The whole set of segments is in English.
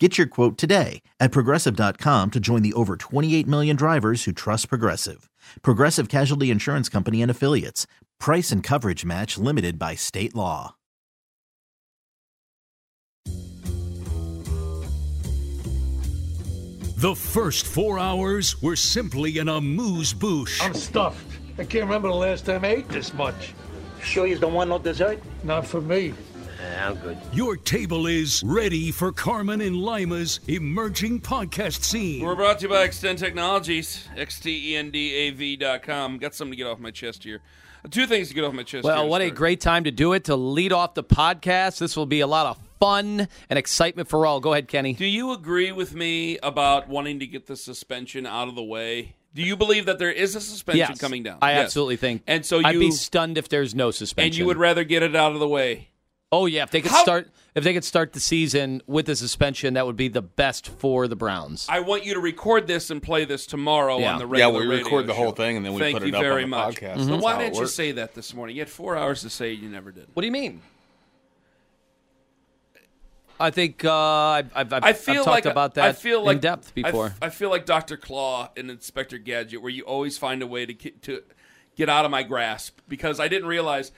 Get your quote today at progressive.com to join the over 28 million drivers who trust Progressive. Progressive Casualty Insurance Company and Affiliates. Price and coverage match limited by state law. The first four hours were simply an amuse bouche. I'm stuffed. I can't remember the last time I ate this much. Sure you don't want no dessert? Not for me. Yeah, I'm good. Your table is ready for Carmen and Lima's emerging podcast scene. We're brought to you by Extend Technologies, E xtendav.com. Got something to get off my chest here. Two things to get off my chest. Well, here to what a great time to do it to lead off the podcast. This will be a lot of fun and excitement for all. Go ahead, Kenny. Do you agree with me about wanting to get the suspension out of the way? Do you believe that there is a suspension Yes, coming down? I Yes. absolutely think. And so I'd be stunned if there's no suspension. And you would rather get it out of the way. Oh yeah, if they could How- start if they could start the season with the suspension, that would be the best for the Browns. I want you to record this and play this tomorrow Yeah. on the radio. Yeah, regular we radio record the whole show. thing and then we Thank put you it up very on the much. podcast. So That's why how it didn't you works. say that this morning? You had four hours to say it, you never did. What do you mean? I think uh, I've, I've, I've, I feel I've talked like about that I feel like in depth I f- before. I, feel like Doctor Claw and Inspector Gadget, where you always find a way to get, to get out of my grasp because I didn't realize.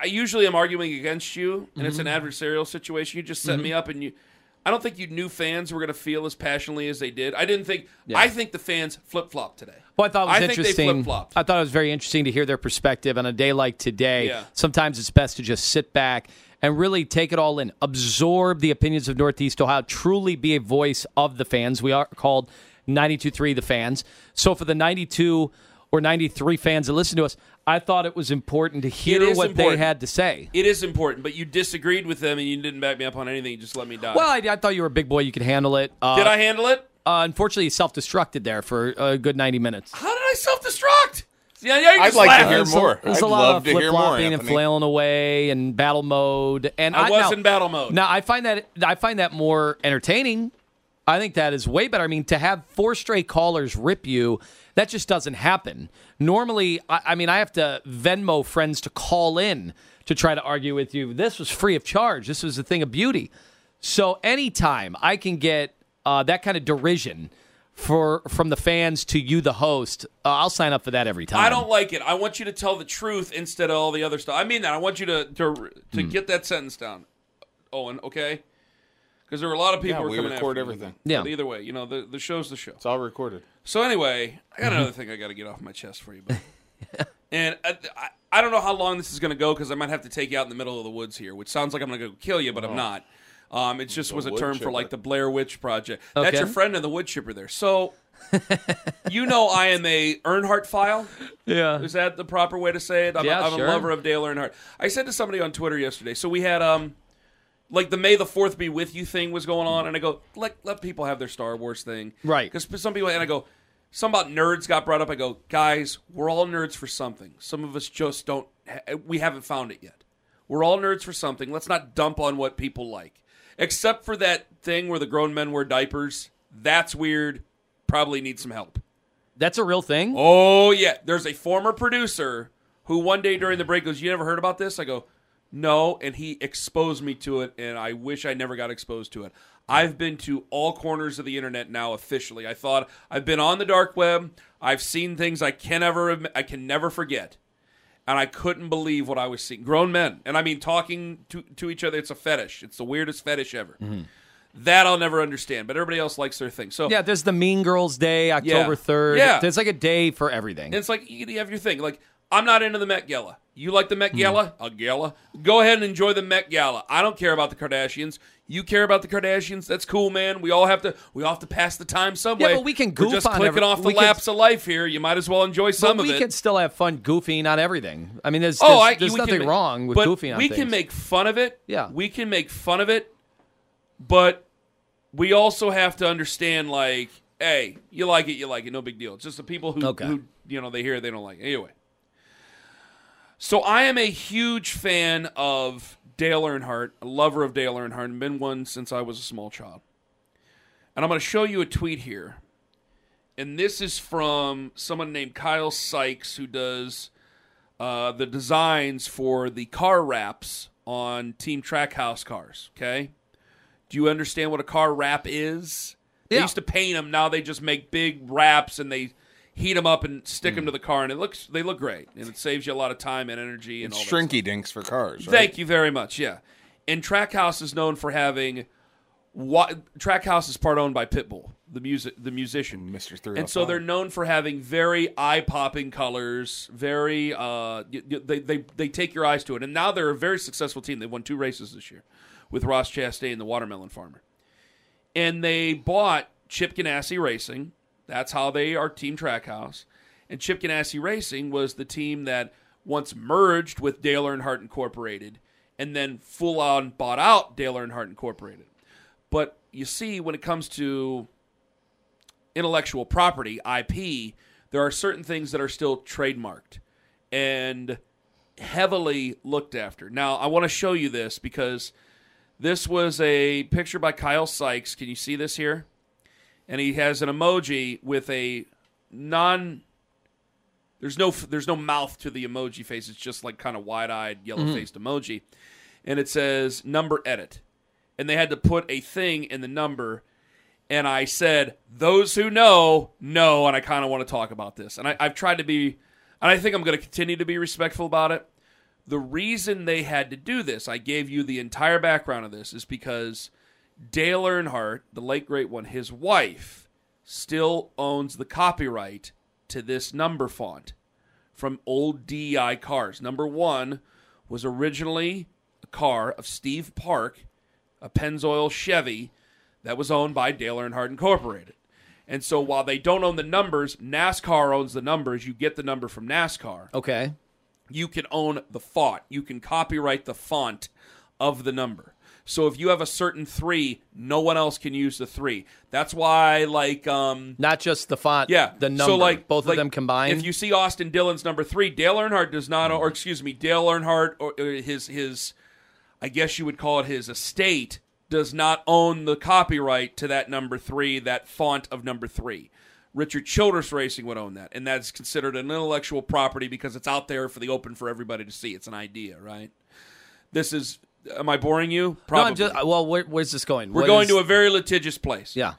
I usually am arguing against you, and it's an Mm-hmm. adversarial situation. You just set me up, and you. I don't think you knew fans were going to feel as passionately as they did. I didn't think. I think the fans flip flopped today. Well, I thought it was I think they interesting. I thought it was very interesting to hear their perspective on a day like today. Yeah. Sometimes it's best to just sit back and really take it all in, absorb the opinions of Northeast Ohio, truly be a voice of the fans. We are called 92.3 The Fans. So for the 92 or 93 fans that listen to us, I thought it was important to hear what important. they had to say. It is important, but you disagreed with them, and you didn't back me up on anything. You just let me die. Well, I, I thought you were a big boy. You could handle it. Uh, did I handle it? Uh, unfortunately, you self-destructed there for a good 90 minutes. How did I self destruct? See, yeah. I'd just like to hear more. There's I'd a lot love of to hear flip more, flopping and flailing away and battle mode. And I was now- in battle mode. Now I find that I find that more entertaining. I think that is way better. I mean, to have four straight callers rip you, that just doesn't happen. Normally, I, I mean, I have to Venmo friends to call in to try to argue with you. This was free of charge. This was a thing of beauty. So anytime I can get uh, that kind of derision for from the fans to you, the host, uh, I'll sign up for that every time. I don't like it. I want you to tell the truth instead of all the other stuff. I mean that. I want you to to, to Hmm. get that sentence down, Owen. Okay? Because there were a lot of people Yeah, who were we coming record after me. everything. Yeah. But either way, you know the the show's the show. It's all recorded. So anyway, I Mm-hmm. got another thing I got to get off my chest for you, buddy. and I, I, I don't know how long this is going to go because I might have to take you out in the middle of the woods here, which sounds like I'm going to go kill you, but I'm not. Um, it just was a wood term for like the Blair Witch Project. Okay. That's your friend in the wood chipper there. So, you know, I am a Earnhardt file. Yeah. Is that the proper way to say it? I'm, Yeah, a, I'm sure. a lover of Dale Earnhardt. I said to somebody on Twitter yesterday. So we had um, like the May the Fourth be with you thing was going on, and I go let let people have their Star Wars thing, Right. Because some people and I go, some about nerds got brought up. I go, guys, we're all nerds for something. Some of us just don't. Ha- eh, we haven't found it yet. We're all nerds for something. Let's not dump on what people like, except for that thing where the grown men wear diapers. That's weird. Probably need some help. That's a real thing. Oh yeah, there's a former producer who one day during the break goes, "You never heard about this?" I go, "No," and he exposed me to it, and I wish I never got exposed to it. I've been to all corners of the internet now officially. I thought I've been on the dark web. I've seen things I can never I can never forget. And I couldn't believe what I was seeing. Grown men, and I mean talking to to each other. It's a fetish. It's the weirdest fetish ever. Mm-hmm. That I'll never understand, but everybody else likes their thing. So Yeah, there's the Mean Girls Day, October 3rd. Yeah. There's like a day for everything. And it's like you you have your thing. Like I'm not into the Met Gala. You like the Met Hmm. Gala? A gala. Go ahead and enjoy the Met Gala. I don't care about the Kardashians. You care about the Kardashians? That's cool, man. We all have to. We all have to pass the time some way. Yeah, but we can goof We're just on clicking every- off the we can- laps of life here. You might as well enjoy some but of we it. We can still have fun goofing on everything. I mean, there's, oh, I, there's nothing make- wrong with goofing on We things. can make fun of it. Yeah. we can make fun of it, but we also have to understand, like, hey, you like it, you like it, no big deal. It's just the people who, Okay. who you know, they hear it, they don't like it. Anyway, so I am a huge fan of Dale Earnhardt, a lover of Dale Earnhardt, and been one since I was a small child. And I'm going to show you a tweet here. And this is from someone named Kyle Sykes, who does uh, the designs for the car wraps on Team Trackhouse cars. Okay, do you understand what a car wrap is? They Yeah. used to paint them. Now they just make big wraps and they heat them up and stick Hmm. them to the car, and it looks they look great, and it saves you a lot of time and energy and It's all that shrinky dinks for cars. Right? Thank you very much. Yeah, and Trackhouse is known for having. What Trackhouse is part owned by Pitbull, the music, the musician, Mr. Three and so they're known for having very eye popping colors. Very, uh, they they they take your eyes to it. And now they're a very successful team. They won two races this year with Ross Chastain and the Watermelon Farmer. And they bought Chip Ganassi Racing. That's how they are Team Trackhouse. And Chip Ganassi Racing was the team that once merged with Dale Earnhardt Incorporated, and then full on bought out Dale Earnhardt Incorporated. But you see, when it comes to intellectual property, IP, there are certain things that are still trademarked and heavily looked after. Now, I want to show you this because this was a picture by Kyle Sykes. Can you see this here? And he has an emoji with a non there's no there's no mouth to the emoji face. It's just like kind of wide-eyed, yellow-faced mm-hmm. emoji. And it says number edit. And they had to put a thing in the number and I said, "Those who know know," and I kind of want to talk about this. And I, I've tried to be, and I think I'm going to continue to be respectful about it. The reason they had to do this, I gave you the entire background of this, is because Dale Earnhardt, the late great one, his wife, still owns the copyright to this number font from old DEI cars. Number one was originally a car of Steve Park, a Pennzoil Chevy that was owned by Dale Earnhardt Incorporated. And so while they don't own the numbers, NASCAR owns the numbers. You get the number from NASCAR. okay. You can own the font. You can copyright the font of the number. So if you have a certain three, no one else can use the three. That's why, like, um, Not just the font, yeah, the number. So like both like, of them combined. If you see Austin Dillon's number three, Dale Earnhardt does not, or excuse me, Dale Earnhardt or, or his his, I guess you would call it his estate does not own the copyright to that number three, that font of number three. Richard Childress Racing would own that, and that's considered an intellectual property because it's out there for the open for everybody to see. It's an idea, right? This is. Am I boring you? no, Probably. I'm just, well, where, where's this going? We're What going is- to a very litigious place. Yeah.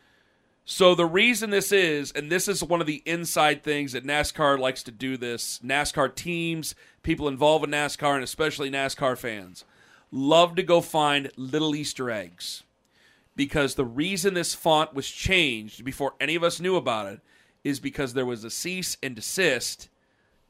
So the reason this is, and this is one of the inside things that NASCAR likes to do this, NASCAR teams, people involved in NASCAR, and especially NASCAR fans, love to go find little Easter eggs. Because the reason this font was changed before any of us knew about it is because there was a cease and desist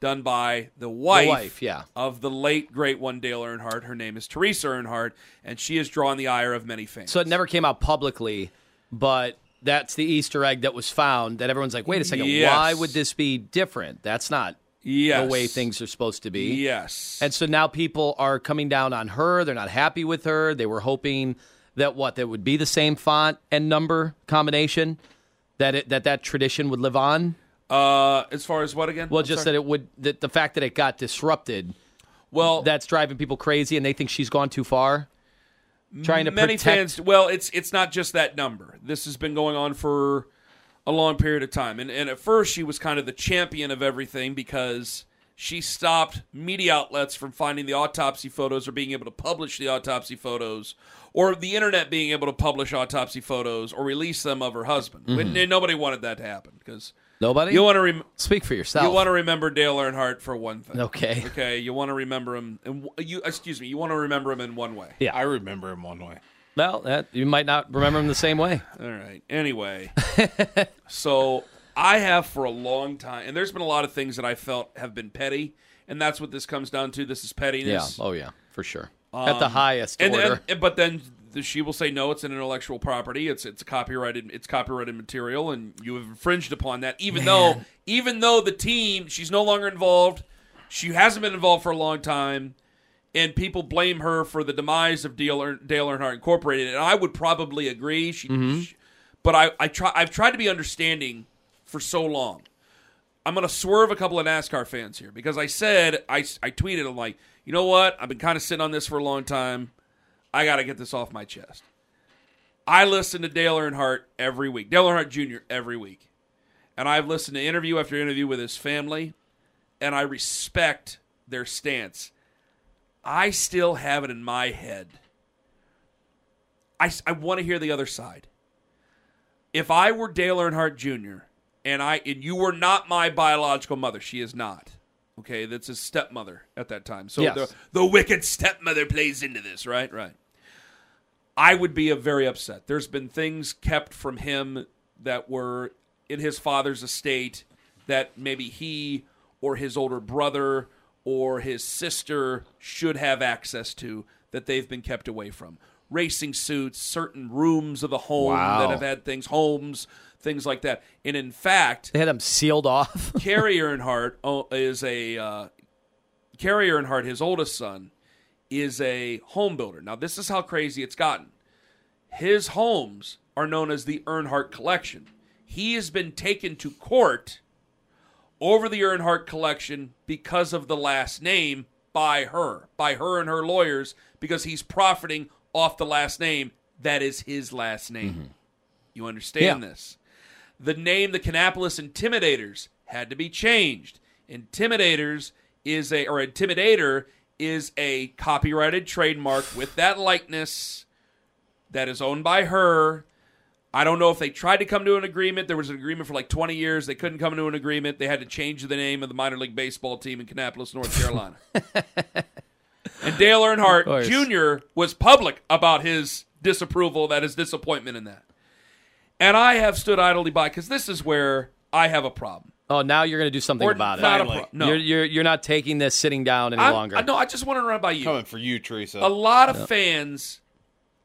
done by the wife, wife, yeah. of the late great one Dale Earnhardt. Her name is Teresa Earnhardt, and she has drawn the ire of many fans. So it never came out publicly, but that's the Easter egg that was found that everyone's like, wait a second, Yes. why would this be different? That's not yes. the way things are supposed to be. Yes. And so now people are coming down on her. They're not happy with her. They were hoping that what that would be the same font and number combination that it, that that tradition would live on. Uh, as far as what again? Well, I'm just sorry? that it would that the fact that it got disrupted well that's driving people crazy and they think she's gone too far. Trying to many protect fans. Well, it's it's not just that number. This has been going on for a long period of time, and and at first she was kind of the champion of everything because she stopped media outlets from finding the autopsy photos or being able to publish the autopsy photos or the internet being able to publish autopsy photos or release them of her husband. And nobody wanted that to happen because Nobody. you want to rem- speak for yourself. you want to remember Dale Earnhardt for one thing. Okay. Okay, you want to remember him and you excuse me, you want to remember him in one way. Yeah. I remember him one way. Well, that, you might not remember him the same way. All right. Anyway, so I have for a long time, and there's been a lot of things that I felt have been petty, and that's what this comes down to. This is pettiness. Yeah. Oh yeah, for sure. At the um, highest and, order. and- but then the, she will say no. It's an intellectual property. It's it's copyrighted. It's copyrighted material, and you have infringed upon that. Even though even though the team, she's no longer involved. She hasn't been involved for a long time, and people blame her for the demise of Dale, Dale Earnhardt Incorporated. And I would probably agree. She, mm-hmm. she- but I, I try. I've tried to be understanding for so long. I'm going to swerve a couple of NASCAR fans here because I said I, I tweeted I'm like you know what I've been kind of sitting on this for a long time. I got to get this off my chest. I listen to Dale Earnhardt every week, Dale Earnhardt Jr. every week, and I've listened to interview after interview with his family, and I respect their stance. I still have it in my head. I, I want to hear the other side. If I were Dale Earnhardt Jr. and I and you were not my biological mother, she is not. Okay, that's his stepmother at that time. So Yes. the the wicked stepmother plays into this, right? Right. I would be a very upset. There's been things kept from him that were in his father's estate that maybe he or his older brother or his sister should have access to that they've been kept away from. Racing suits, certain rooms of the home Wow. that have had things, homes, things like that. And in fact, they had him sealed off. Kerry Earnhardt oh, is a uh, Kerry Earnhardt, his oldest son, is a home builder. Now, this is how crazy it's gotten. His homes are known as the Earnhardt Collection. He has been taken to court over the Earnhardt Collection because of the last name by her, by her and her lawyers, because he's profiting off the last name that is his last name. Mm-hmm. You understand Yeah. this? The name, the Kannapolis Intimidators, had to be changed. Intimidators is a, or Intimidator is a copyrighted trademark with that likeness that is owned by her. I don't know if they tried to come to an agreement. There was an agreement for like 20 years. They couldn't come to an agreement. They had to change the name of the minor league baseball team in Kannapolis, North Carolina. and Dale Earnhardt. Jr. was public about his disapproval, that his disappointment in that. And I have stood idly by because this is where I have a problem. Oh, now you're going to do something Or about not it. a pro- no. You're, you're you're not taking this sitting down any I'm- longer. I, no, I just want to run by you. Coming for you, Teresa. a lot of fans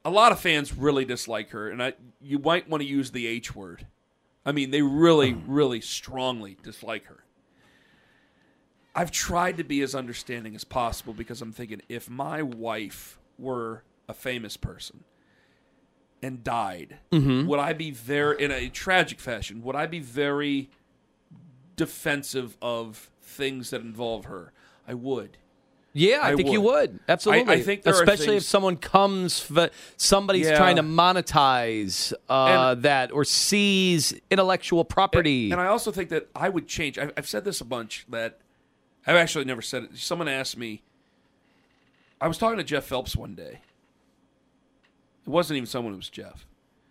a lot of fans really dislike her and I you might want to use the H word. I mean, they really hmm. really strongly dislike her. I've tried to be as understanding as possible because I'm thinking if my wife were a famous person and died, mm-hmm. would I be very in a tragic fashion, would I be very defensive of things that involve her? I would. Yeah, I, I think you would. would absolutely. I- I think there are especially if someone comes, somebody's Yeah. trying to monetize uh, that or seize intellectual property. And I also think that I would change. I've, I've said this a bunch that I've actually never said it. Someone asked me. I was talking to Jeff Phelps one day. It wasn't even someone. It was Jeff.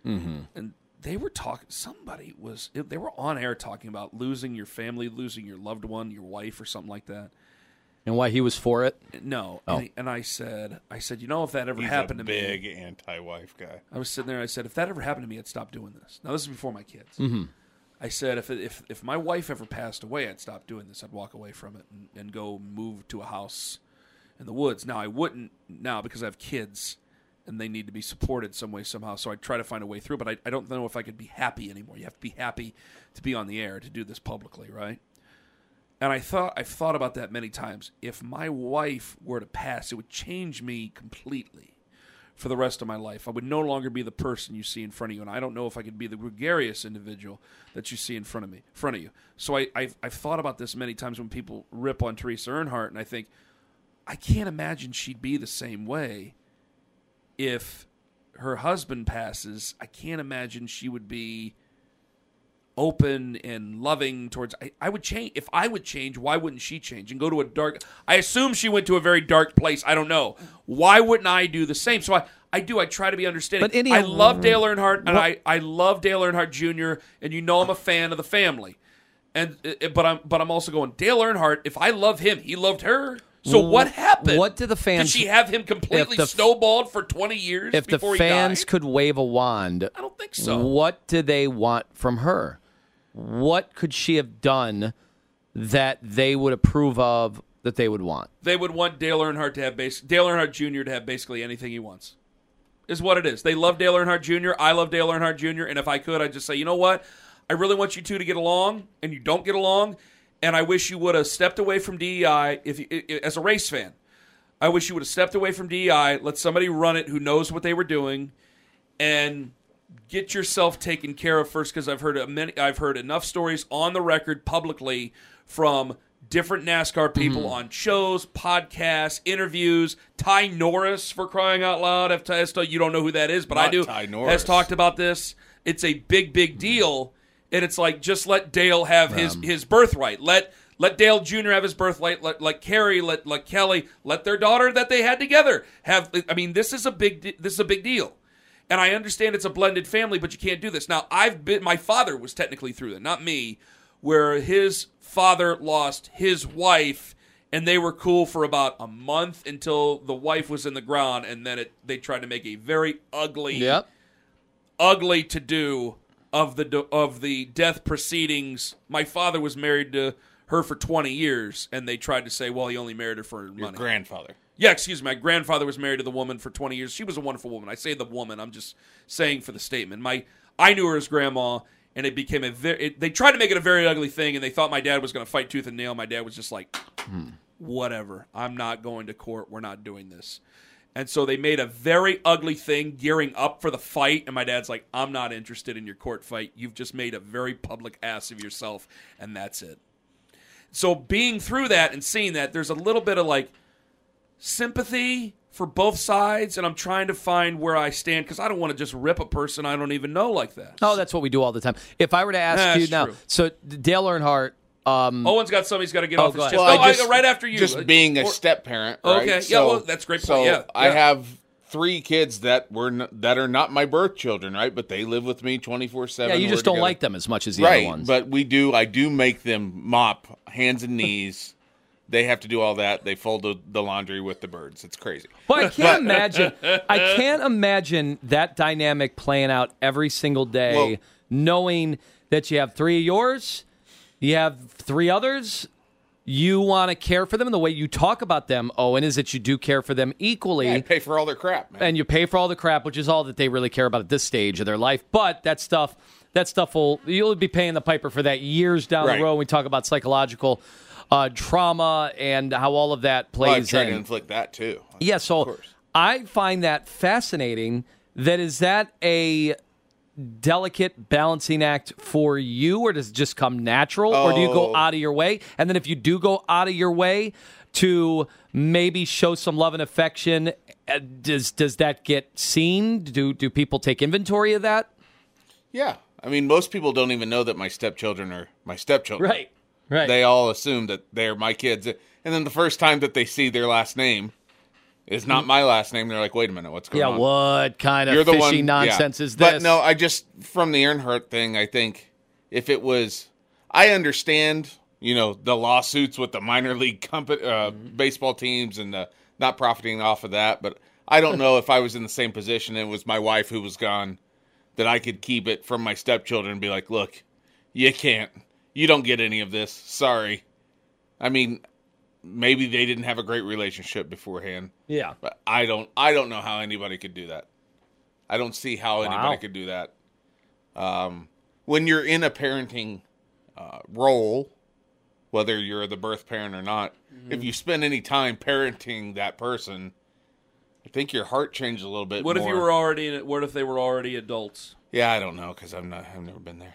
Mm-hmm. And they were talking. Somebody was. They were on air talking about losing your family, losing your loved one, your wife, or something like that. and why he was for it. No. Oh. And, he- and I said, I said, you know, if that ever He's happened a to me, big anti-wife guy. I was sitting there. I said, if that ever happened to me, I'd stop doing this. Now this is before my kids. Mm-hmm. I said, if if if my wife ever passed away, I'd stop doing this. I'd walk away from it and, and go move to a house in the woods. Now I wouldn't now because I have kids and they need to be supported some way somehow. So I'd try to find a way through. But I, I don't know if I could be happy anymore. You have to be happy to be on the air to do this publicly, right? And I thought I've thought about that many times. If my wife were to pass, it would change me completely for the rest of my life. I would no longer be the person you see in front of you, and I don't know if I could be the gregarious individual that you see in front of me, in front of you. So I, I've, I've thought about this many times when people rip on Teresa Earnhardt, and I think I can't imagine she'd be the same way if her husband passes. I can't imagine she would be open and loving towards. I, I would change if I would change. Why wouldn't she change and go to a dark? I assume she went to a very dark place. I don't know. Why wouldn't I do the same? So I. I do. I try to be understanding. But any- I love Dale Earnhardt, and I, I love Dale Earnhardt Jr. And you know I'm a fan of the family, and uh, but I'm but I'm also going Dale Earnhardt. If I love him, he loved her. So what happened? what do the fans- Did she have him completely the- snowballed for 20 years If the fans could wave a wand, I don't think so. what do they want from her? What could she have done that they would approve of that they would want? They would want Dale Earnhardt to have base Dale Earnhardt Jr. to have basically anything he wants. Is what it is. They love Dale Earnhardt Jr. I love Dale Earnhardt Jr. And if I could, I'd just say, you know what? I really want you two to get along, and you don't get along. And I wish you would have stepped away from DEI. If you, as a race fan, I wish you would have stepped away from DEI. Let somebody run it who knows what they were doing, and get yourself taken care of first. Because I've heard a many, I've heard enough stories on the record publicly from different NASCAR people Mm-hmm. on shows, podcasts, interviews. Ty Norris, for crying out loud, if you don't know who that is, but I do. Ty Norris. Has talked about this. It's a big, big deal, and it's like just let Dale have his um, his birthright. Let let Dale Jr. have his birthright. Let let Kerry, let let Kelly, let their daughter that they had together have. I mean, this is a big this is a big deal. And I understand it's a blended family, but you can't do this. Now, I've been my father was technically through that, not me, where his father lost his wife and they were cool for about a month until the wife was in the ground and then it they tried to make a very ugly ugly to do of the of the death proceedings. My father was married to her for 20 years and they tried to say, well, he only married her for money. Your grandfather. Yeah, excuse me. My grandfather was married to the woman for 20 years. She was a wonderful woman. I say the woman. I'm just saying for the statement. My I knew her as grandma, and it became a very. It, they tried to make it a very ugly thing, and they thought my dad was going to fight tooth and nail. My dad was just like, hmm. whatever. I'm not going to court. We're not doing this. And so they made a very ugly thing gearing up for the fight. And my dad's like, I'm not interested in your court fight. You've just made a very public ass of yourself, and that's it. So being through that and seeing that, there's a little bit of like sympathy for both sides, and I'm trying to find where I stand because I don't want to just rip a person I don't even know like that. Oh, that's what we do all the time. If I were to ask That's you now, true. so Dale Earnhardt, um, Owen's got something he's got to get Oh, off his go chest. ahead. No, I I- right after you. Just being a Or- step parent. Right? Okay, yeah, well, that's a great So point, yeah, I yeah. have three kids that were n- that are not my birth children, right? But they live with me twenty four seven. yeah, seven. you just don't like them as much as the right? other ones. But we do. I do make them mop hands and knees. they have to do all that. They fold the, the laundry with the birds. It's crazy. But I can't imagine. I can't imagine that dynamic playing out every single day, Well- knowing that you have three of yours, you have three others. You want to care for them, and the way you talk about them, Owen, is that you do care for them equally. I pay for all their crap, man. and you pay for all the crap, which is all that they really care about at this stage of their life. But that stuff, that stuff will you'll be paying the piper for that years down Right. the road. When we talk about psychological uh, trauma and how all of that well, plays try in. to inflict that too. Yeah, so. I find that fascinating. That is that a delicate balancing act for you, or does it just come natural, or do you go Oh. out of your way? And then if you do go out of your way to maybe show some love and affection, uh, does does that get seen? Do do people take inventory of that? Yeah, I mean, most people don't even know that my stepchildren are my stepchildren. Right, right. They all assume that they're my kids, and then the first time that they see their last name is not my last name, they're like, "Wait a minute, what's going yeah, on?" what kind of You're the fishy one, nonsense yeah. is this? But no, I just from the Earnhardt thing, I think if it was, I understand, you know, the lawsuits with the minor league company, uh, Mm-hmm. baseball teams, and the not profiting off of that. But I don't know if I was in the same position and it was my wife who was gone, that I could keep it from my stepchildren and be like, "Look, you can't, you don't get any of this. Sorry." I mean, maybe they didn't have a great relationship beforehand. yeah. But I don't I don't know how anybody could do that. I don't see how anybody Wow. could do that. Um, when you're in a parenting uh, role, whether you're the birth parent or not, Mm-hmm. if you spend any time parenting that person, I think your heart changes a little bit. What if you were already? In, what if they were already adults? Yeah, I don't know because I'm not. I've never been there.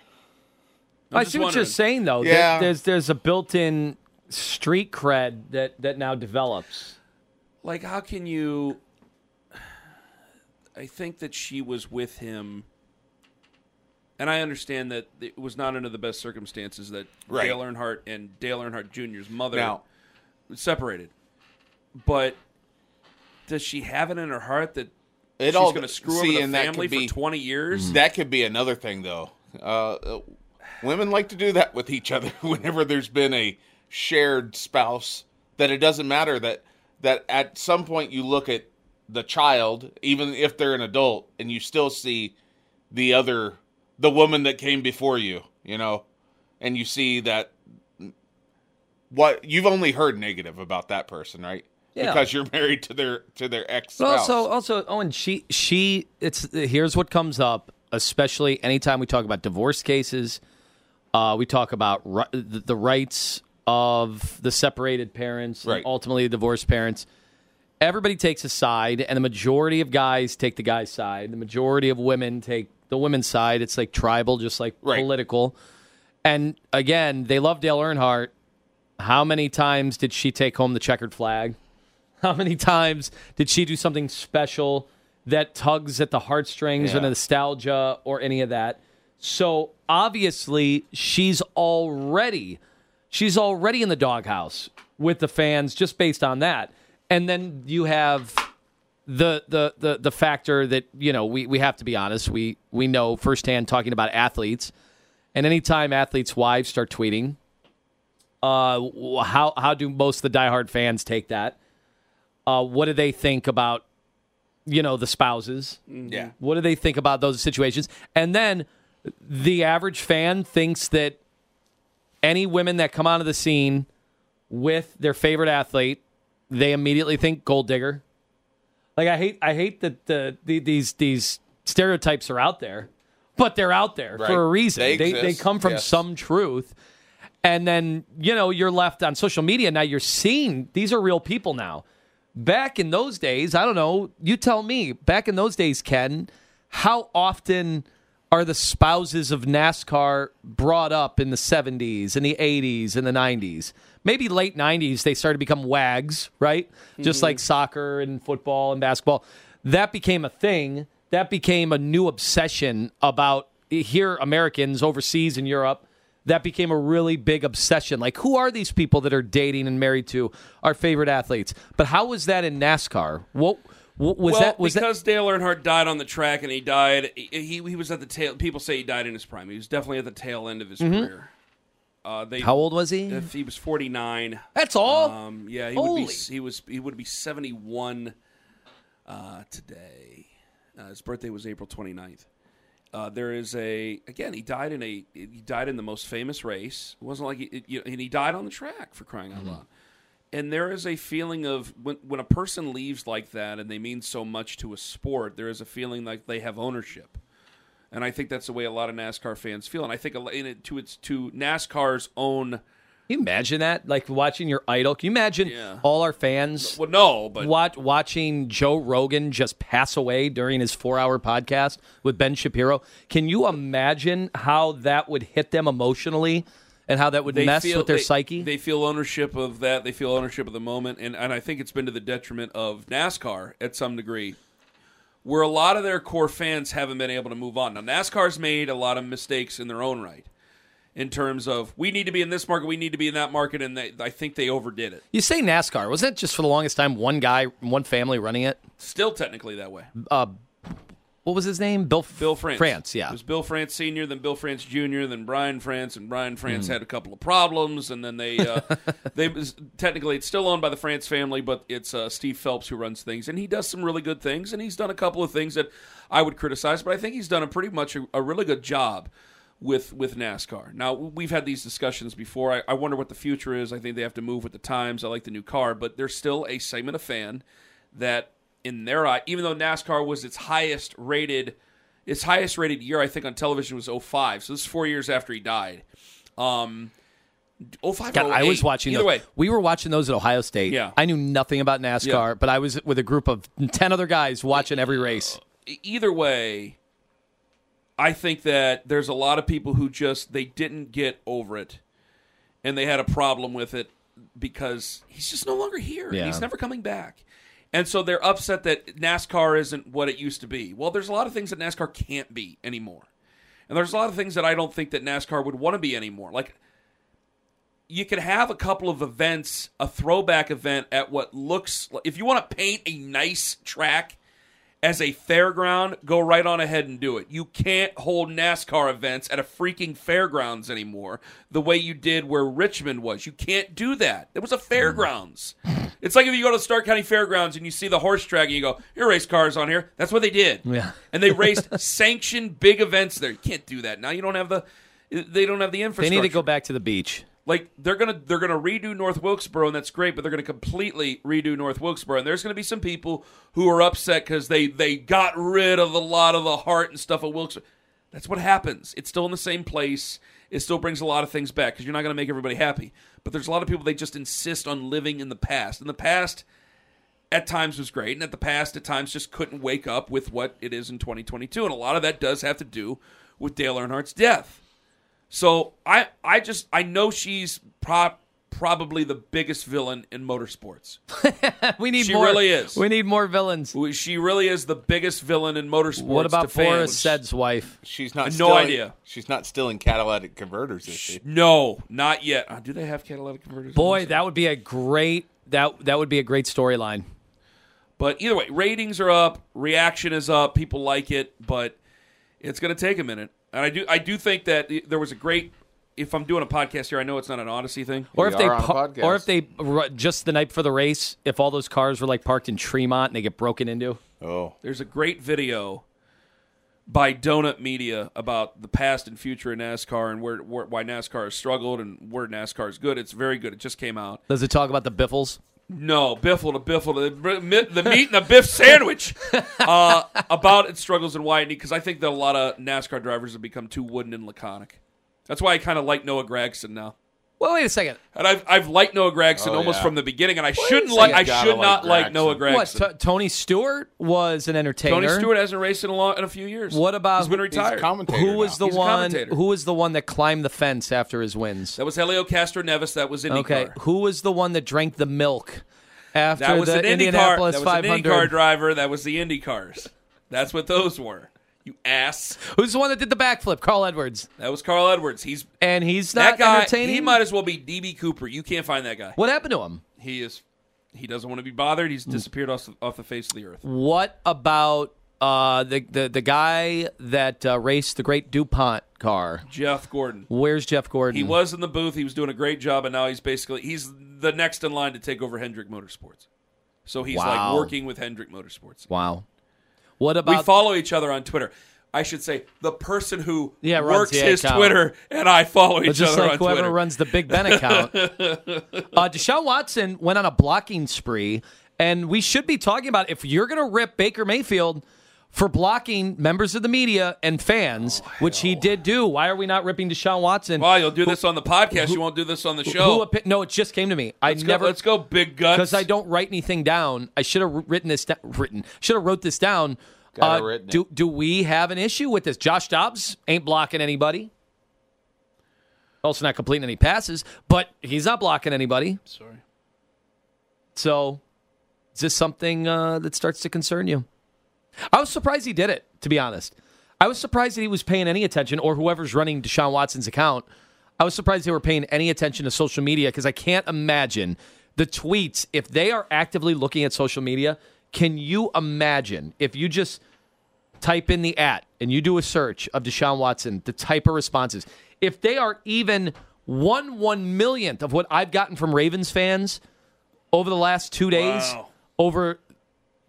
I'm I just see what you're saying, though. There- Yeah. there's there's a built-in street cred that that now develops. Like, how can you? I think that she was with him And I understand that it was not under the best circumstances that Right. Dale Earnhardt and Dale Earnhardt Jr.'s mother Now- separated. But does she have it in her heart that It she's all- going to screw see, over the that family be- for 20 years? That could be another thing, though. Uh, uh, women like to do that with each other whenever there's been a shared spouse. That it doesn't matter that that at some point you look at the child, even if they're an adult, and you still see the other, the woman that came before you, you know, and you see that what you've only heard negative about that person, right? Yeah. Because you're married to their to their ex. But also, also, Owen, she, she, it's here's what comes up, especially anytime we talk about divorce cases. Uh, we talk about ri- the, the rights of the separated parents, Right. ultimately the divorced parents. Everybody takes a side, and the majority of guys take the guy's side. The majority of women take the women's side. It's like tribal, just like Right. political. And again, they love Dale Earnhardt. How many times did she take home the checkered flag? How many times did she do something special that tugs at the heartstrings or the nostalgia or any of that? So obviously, she's already she's already in the doghouse with the fans just based on that. And then you have the the the the factor that you know we we have to be honest. We we know firsthand talking about athletes, and anytime athletes' wives start tweeting, uh, how how do most of the diehard fans take that? Uh, what do they think about you know the spouses? yeah. What do they think about those situations? And then the average fan thinks that any women that come onto the scene with their favorite athlete, they immediately think gold digger. Like I hate I hate that the, the these these stereotypes are out there, but they're out there Right. for a reason. They They they, come from yes. some truth. And then, you know, you're left on social media now you're seeing these are real people now. Back in those days, I don't know, you tell me, back in those days, Ken, how often are the spouses of NASCAR brought up in the 70s and the 80s and the 90s? Maybe late 90s, they started to become wags, right? Just mm-hmm. like soccer and football and basketball. That became a thing. That became a new obsession about here, Americans overseas in Europe. That became a really big obsession. Like, who are these people that are dating and married to our favorite athletes? But how was that in NASCAR? What was well, that? Was that because Dale Earnhardt died on the track and he died. He, he he was at the tail. People say he died in his prime. He was definitely at the tail end of his career. Uh, they, Mm-hmm. How old was he? If he was forty nine. That's all. Um, yeah, he Holy. would be. He was. He would be seventy one uh, today. Uh, his birthday was April 29th. Uh, there is a again. He died in a. He died in the most famous race. It wasn't like he, it- you and he died on the track for crying out loud. And there is a feeling of when when a person leaves like that and they mean so much to a sport, there is a feeling like they have ownership. And I think that's the way a lot of NASCAR fans feel. And I think in it to its to NASCAR's own. Can you imagine that? Like watching your idol. Can you imagine Yeah. all our fans Well, no, but watch, watching Joe Rogan just pass away during his four hour podcast with Ben Shapiro? Can you imagine how that would hit them emotionally and how that would they mess feel, with their they- psyche? They feel ownership of that. They feel ownership of the moment, and and I think it's been to the detriment of NASCAR at some degree, where a lot of their core fans haven't been able to move on. Now NASCAR's made a lot of mistakes in their own right, in terms of we need to be in this market, we need to be in that market, and they, I think they overdid it. you say NASCAR. Was that just for the longest time one guy, one family running it? Still technically that way. Uh, what was his name? Bill, Bill France. France, yeah. It was Bill France Sr., then Bill France Jr., then Brian France, and Brian France Hmm. had a couple of problems, and then they, uh, they technically it's still owned by the France family, but it's uh, Steve Phelps who runs things, and he does some really good things, and he's done a couple of things that I would criticize, but I think he's done a pretty much a, a really good job with with NASCAR. Now we've had these discussions before. I, I wonder what the future is. I think they have to move with the times. I like the new car, but there's still a segment of fan that, in their eye, even though NASCAR was its highest rated, its highest rated year, I think on television was 05. So this is four years after he died. Um, 05 God, I was watching Either those. way, We were watching those at Ohio State. Yeah. I knew nothing about NASCAR, Yeah. but I was with a group of 10 other guys watching every race. e- either way, I think that there's a lot of people who just they didn't get over it, and they had a problem with it because he's just no longer here. Yeah. He's never coming back, and so they're upset that NASCAR isn't what it used to be. Well, there's a lot of things that NASCAR can't be anymore. And there's a lot of things that I don't think that NASCAR would want to be anymore. Like you could have a couple of events, a throwback event at what looks like if you want to paint a nice track as a fairground, go right on ahead and do it. You can't hold NASCAR events at a freaking fairgrounds anymore the way you did where Richmond was. You can't do that. It was a fairgrounds. Mm. It's like if you go to Stark County Fairgrounds and you see the horse track and you go, "Here are race cars on here." That's what they did. Yeah. and they raced sanctioned big events there. You can't do that now. You don't have the. They don't have the infrastructure. They need to go back to the beach. Like they're gonna they're gonna redo North Wilkesboro and that's great, but they're gonna completely redo North Wilkesboro and there's gonna be some people who are upset because they they got rid of a lot of the heart and stuff of Wilkesboro. That's what happens. It's still in the same place. It still brings a lot of things back because you're not gonna make everybody happy. But there's a lot of people they just insist on living in the past. In the past, at times was great, and at the past at times just couldn't wake up with what it is in 2022, and a lot of that does have to do with Dale Earnhardt's death. So I I just I know she's pro- probably the biggest villain in motorsports. We need She more. really is. We need more villains. She really is the biggest villain in motorsports. What about to fans. Forrest Said's wife? She's not. No stealing- idea. She's not stealing catalytic converters, is she? No, not yet. Uh, do they have catalytic converters? Boy, that would be a great that that would be a great storyline. But either way, ratings are up, reaction is up, people like it, but it's going to take a minute. And I do I do think that there was a great if I'm doing a podcast here, I know it's not an Odyssey thing. Or We if they are pa- podcast. or if they just the night before the race, if all those cars were like parked in Tremont and they get broken into. Oh, There's a great video by Donut Media about the past and future of NASCAR and where, where why NASCAR has struggled and where NASCAR is good. It's very good. It just came out. Does it talk about the Biffles? No, biffle to biffle to the, the meat and the biff sandwich uh, about its struggles and why it because I think that a lot of NASCAR drivers have become too wooden and laconic. That's why I kind of like Noah Gragson now. Well, wait a second. And I've I've liked Noah Gragson Oh, almost yeah. from the beginning, and I shouldn't like I should like not like Gragson. Noah What? Gragson. T- Tony Stewart was an entertainer. Tony Stewart hasn't raced in a long in a few years. What about he's been who- he's a retired? commentator. Who was the He's one? Who was the one that climbed the fence after his wins? That was Helio Castroneves. That was IndyCar. Okay, who was the one that drank the milk after That was the an IndyCar. Indianapolis That was an 500? IndyCar driver. That was the Indy cars. That's what those were. You ass. Who's the one that did the backflip? Carl Edwards, That was Carl Edwards. He's and he's not that guy. entertaining. He might as well be DB Cooper. You can't find that guy. what happened to him? He is. He doesn't want to be bothered. He's disappeared off, off the face of the earth. What about uh, the, the the guy that uh, raced the great Dupont car? Jeff Gordon. Where's Jeff Gordon? He was in the booth. He was doing a great job, and now he's basically he's the next in line to take over Hendrick Motorsports. So he's Wow. like working with Hendrick Motorsports. Wow. What about We follow each other on Twitter. I should say the person who Yeah, works his account. Twitter and I follow It's each just other like on whoever Twitter. runs the Big Ben account. uh, Deshaun Watson went on a blocking spree, and we should be talking about if you're going to rip Baker Mayfield for blocking members of the media and fans, which he did do. Why are we not ripping Deshaun Watson? Well, you'll do this on the podcast. you won't do this on the show. api- no, it just came to me. I let's never go, let's go, big guts. because I don't write anything down. I should have written this. written should have wrote this down. Uh, written do do we have an issue with this? Josh Dobbs ain't blocking anybody. Also not completing any passes, but he's not blocking anybody. Sorry. So, is this something uh, that starts to concern you? I was surprised he did it. To be honest, I was surprised that he was paying any attention, or whoever's running Deshaun Watson's account. I was surprised they were paying any attention to social media because I can't imagine the tweets if they are actively looking at social media. Can you imagine if you just type in the at and you do a search of Deshaun Watson, the type of responses, if they are even one one millionth of what I've gotten from Ravens fans over the last two days Wow. over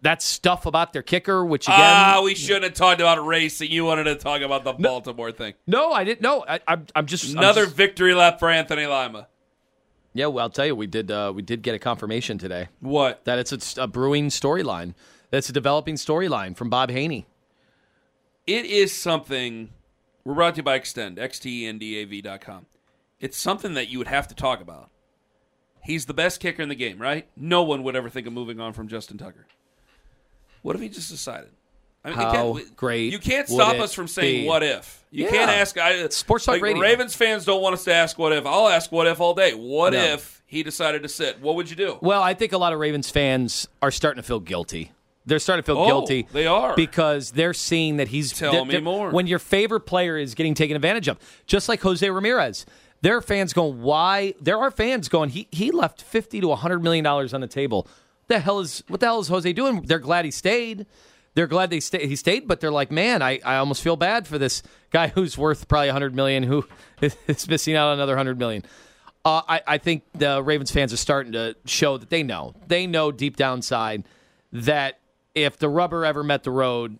that stuff about their kicker, which again, Ah, we shouldn't have talked about racing. You wanted to talk about the Baltimore thing. no, I didn't. No, I, I'm, I'm just I'm Another just- victory lap for Anthony Lima. yeah, well, I'll tell you, we did uh, we did get a confirmation today What? that it's a, a brewing storyline. That's a developing storyline from Bob Haney. It is something. We're brought to you by Extend, xtendav.com. It's something that you would have to talk about. He's the best kicker in the game, right? No one would ever think of moving on from Justin Tucker. What if he just decided? I mean, How can't- great You can't stop us from saying be? what if. You Yeah. can't ask. I, Sports Talk like, Radio. Ravens fans don't want us to ask what if. I'll ask what if all day. What No. if he decided to sit? What would you do? Well, I think a lot of Ravens fans are starting to feel guilty. They're starting to feel Oh, guilty. they are. because they're seeing that he's. Tell they're- me they're- more. When your favorite player is getting taken advantage of, just like Jose Ramirez, there are fans going, "Why?" There are fans going, "He he left fifty to hundred million dollars on the table. The hell is what the hell is Jose doing?" They're glad he stayed. They're glad they stay, he stayed, but they're like, "Man, I, I almost feel bad for this guy who's worth probably hundred million, who is missing out on another hundred million. Uh, I, I think the Ravens fans are starting to show that they know. They know deep down inside that if the rubber ever met the road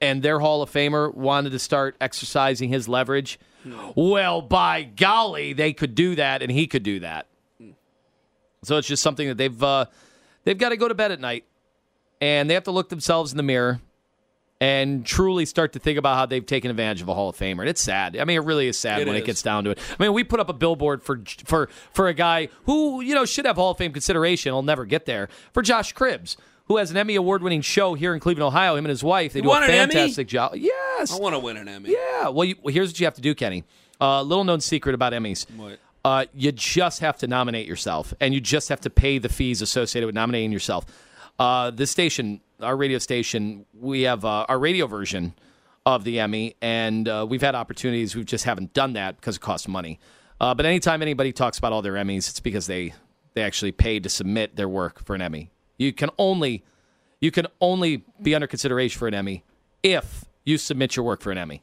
and their Hall of Famer wanted to start exercising his leverage, well, by golly, they could do that and he could do that. So it's just something that they've uh, they've got to go to bed at night and they have to look themselves in the mirror and truly start to think about how they've taken advantage of a Hall of Famer. And it's sad. I mean, it really is sad It when is. it gets down to it. I mean, we put up a billboard for for for a guy who you know should have Hall of Fame consideration. He'll never get there. For Josh Cribbs, who has an Emmy award winning show here in Cleveland, Ohio. Him and his wife they do a want an Emmy? fantastic job. Yes, I want to win an Emmy. yeah. Well, you, well, here's what you have to do, Kenny. Uh, little known secret about Emmys. What? Uh, you just have to nominate yourself, and you just have to pay the fees associated with nominating yourself. Uh, this station, our radio station, we have uh, our radio version of the Emmy, and uh, we've had opportunities. We just haven't done that because it costs money. Uh, but anytime anybody talks about all their Emmys, it's because they they actually paid to submit their work for an Emmy. You can only you can only be under consideration for an Emmy if you submit your work for an Emmy.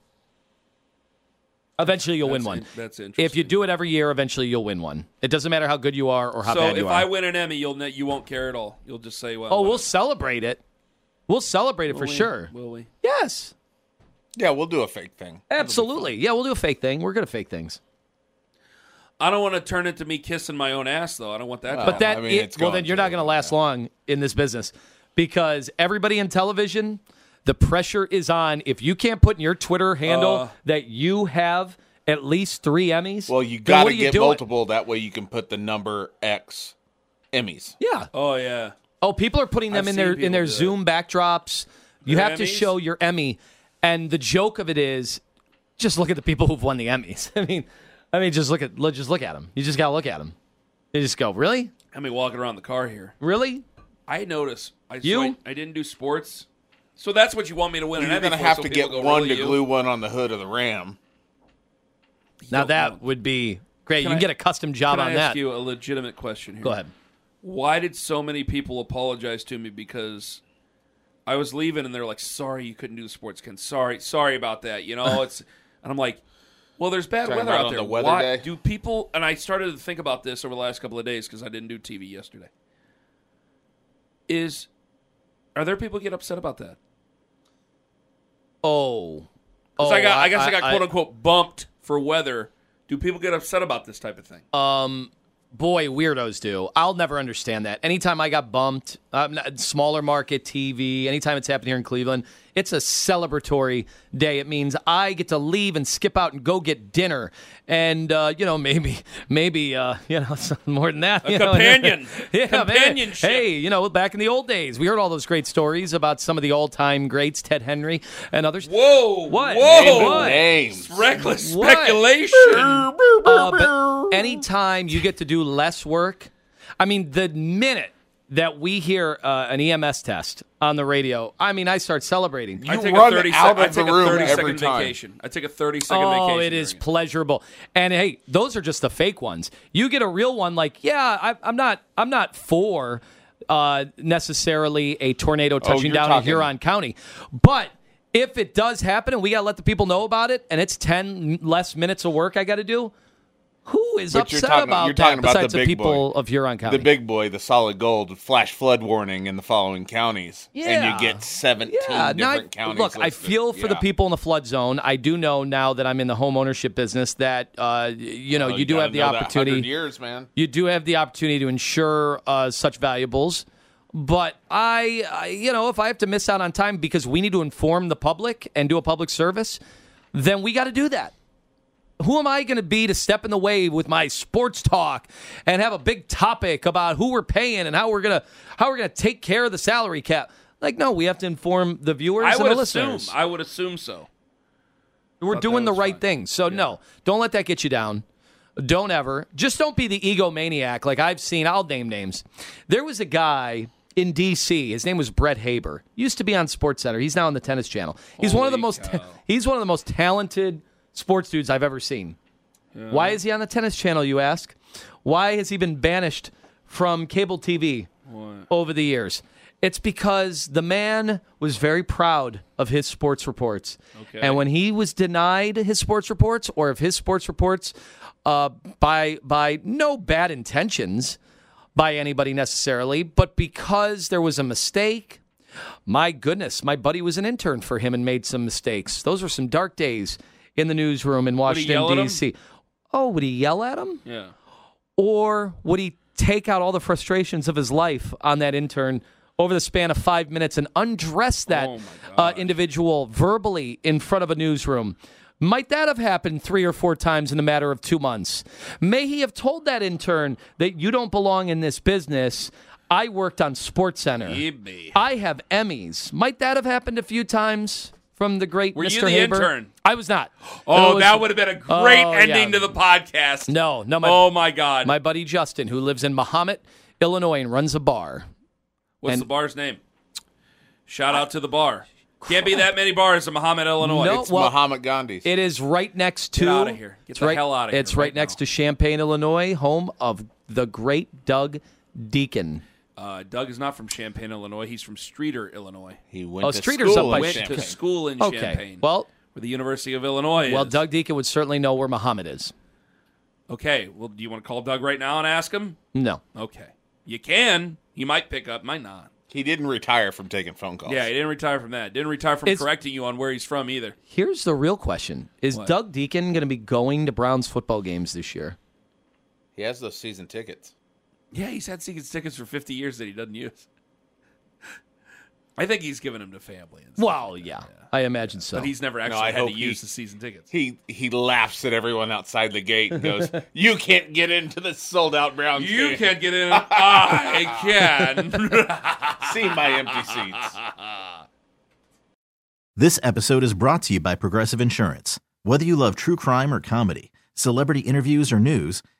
Eventually, you'll win one. in- that's If you do it every year, eventually you'll win one. It doesn't matter how good you are or how So bad you are. So if I win an Emmy, you'll you won't care at all. You'll just say, "Well, oh, we'll whatever. celebrate it. We'll celebrate it for we? sure. Will we? Yes, Yeah, we'll do a fake thing. absolutely. Yeah, we'll do a fake thing. We're good at fake things. I don't want to turn it to me kissing my own ass, though. I don't want that. to But happen. that, I mean, it- it's well, then you're not going to last yeah. long in this business because everybody in television, the pressure is on. If you can't put in your Twitter handle Uh. that you have at least three Emmys, Well, you got to get doing? multiple. That way you can put the number X Emmys. Yeah. oh yeah. Oh, people are putting them I've in their in their do that. Zoom backdrops. You Their have to show your Emmy, and the joke of it is, just look at the people who've won the Emmys. I mean, I mean, just look at look, just look at them. You just gotta look at them. You just go, really, I mean, walking around the car here, really? I notice. I, so You? I, I didn't do sports, so that's what you want me to win You're an going to for, have so to people get go, one "Really, to you?" glue one on the hood of the Ram. Now that know. would be great. Can you can I- get a custom job Can on I that. ask you a legitimate question here? Go ahead. Why did so many people apologize to me because I was leaving and they're like, "Sorry, you couldn't do the sports, Ken. Sorry, sorry about that." You know, it's and I'm like, "Well, there's bad Talking weather out there. the weather Why day? do people?" And I started to think about this over the last couple of days because I didn't do TV yesterday. Is are there people get upset about that? Oh, oh, I got, I, guess I, got I- quote unquote bumped for weather. Do people get upset about this type of thing? Um, boy, weirdos do. I'll never understand that. Anytime I got bumped, um, smaller market TV, anytime it's happened here in Cleveland, it's a celebratory day. It means I get to leave and skip out and go get dinner, and uh, you know maybe maybe uh, you know something more than that. A you know? companion. yeah, man. Companionship. Hey, you know, back in the old days, we heard all those great stories about some of the all-time greats, Ted Henry and others. Whoa! What? Whoa! Name What? Names. Reckless What? speculation. Uh, but anytime you get to do less work, I mean, the minute that we hear uh, an EMS test on the radio, I mean, I start celebrating. I You take run a 30 out sec- I of the take a room 30 every second time. vacation. I take a 30 second Oh, vacation. it is during pleasurable. And hey, those are just the fake ones. You get a real one, like, yeah, I, I'm not, I'm not for uh, necessarily a tornado touching Oh, you're down in talking- Huron County, but if it does happen and we got to let the people know about it, and it's ten less minutes of work I got to do, who is But upset talking- about that about the besides the, big people boy. of Huron County? The big boy, the solid gold, flash flood warning in the following counties. And Yeah. you get 17 Yeah, now I- different counties. Look, I feel for the people in the flood zone. I do know now that I'm in the home ownership business that uh, you know Well, you do have the know that 100 opportunity. years, man. You do have the opportunity to insure uh, such valuables. But I, I, you know, if I have to miss out on time because we need to inform the public and do a public service, then we got to do that. Who am I going to be to step in the way with my sports talk and have a big topic about who we're paying and how we're gonna how we're gonna take care of the salary cap? Like, no, we have to inform the viewers I and would the assume. listeners. I would assume so. We're Thought doing the right fine. thing. So no, don't let that get you down. Don't ever. Just don't be the egomaniac like I've seen. I'll name names. There was a guy in D.C. His name was Brett Haber. Used to be on Sports Center. He's now on the Tennis Channel. He's one of the most. cow. he's one of the most talented sports dudes I've ever seen. Why is he on the Tennis Channel? You ask. Why has he been banished from cable TV over the years? It's because the man was very proud of his sports reports. Okay. And when he was denied his sports reports, or if his sports reports, uh, by by no bad intentions by anybody necessarily, but because there was a mistake. My goodness, my buddy was an intern for him and made some mistakes. Those were some dark days in the newsroom in Washington yell at him? D.C. Oh, would he yell at him? Yeah. or would he take out all the frustrations of his life on that intern over the span of five minutes and undress that Oh, uh, individual verbally in front of a newsroom? Might that have happened three or four times in the matter of two months? May he have told that intern that you don't belong in this business? I worked on Sports Center. Yippee. I have Emmys. Might that have happened a few times from the great Were you Mr. the Haber? intern? I was not. Oh, was- that would have been a oh, great Oh, ending yeah. to the podcast. No, no. My, oh my God. my buddy Justin, who lives in Mahomet, Illinois, and runs a bar. What's and- the bar's name? Shout out to the bar. Can't be that many bars in Mahomet, Illinois. No, It's well, Muhammad Gandhi's. It is right next to. Get outta here. Get it's the right, hell outta here It's right right next now. to Champaign, Illinois, home of the great Doug Deacon. Uh, Doug is not from Champaign, Illinois. He's from Streator, Illinois. he went Oh, to Streator's school up by in Went Champaign. to school in Okay. Champaign. Well, where the University of Illinois well, is. Doug Deacon would certainly know where Mahomet is. Okay. Well, do you want to call Doug right now and ask him? No. Okay. You can. He might pick up. Might not. He didn't retire from taking phone calls. Yeah, he didn't retire from that. Didn't retire from It's- correcting you on where he's from either. Here's the real question: Is What? Doug Deacon going to be going to Browns football games this year? he has those season tickets. Yeah, he's had season tickets for 50 years that he doesn't use. I think he's given them to family. And stuff Well, like that, yeah, I imagine so. But he's never actually I had hope to he- use the season tickets. He he laughs at everyone outside the gate and goes, "You can't get into the sold out Browns You game. can't get in. I can. see my empty seats." This episode is brought to you by Progressive Insurance. Whether you love true crime or comedy, celebrity interviews or news,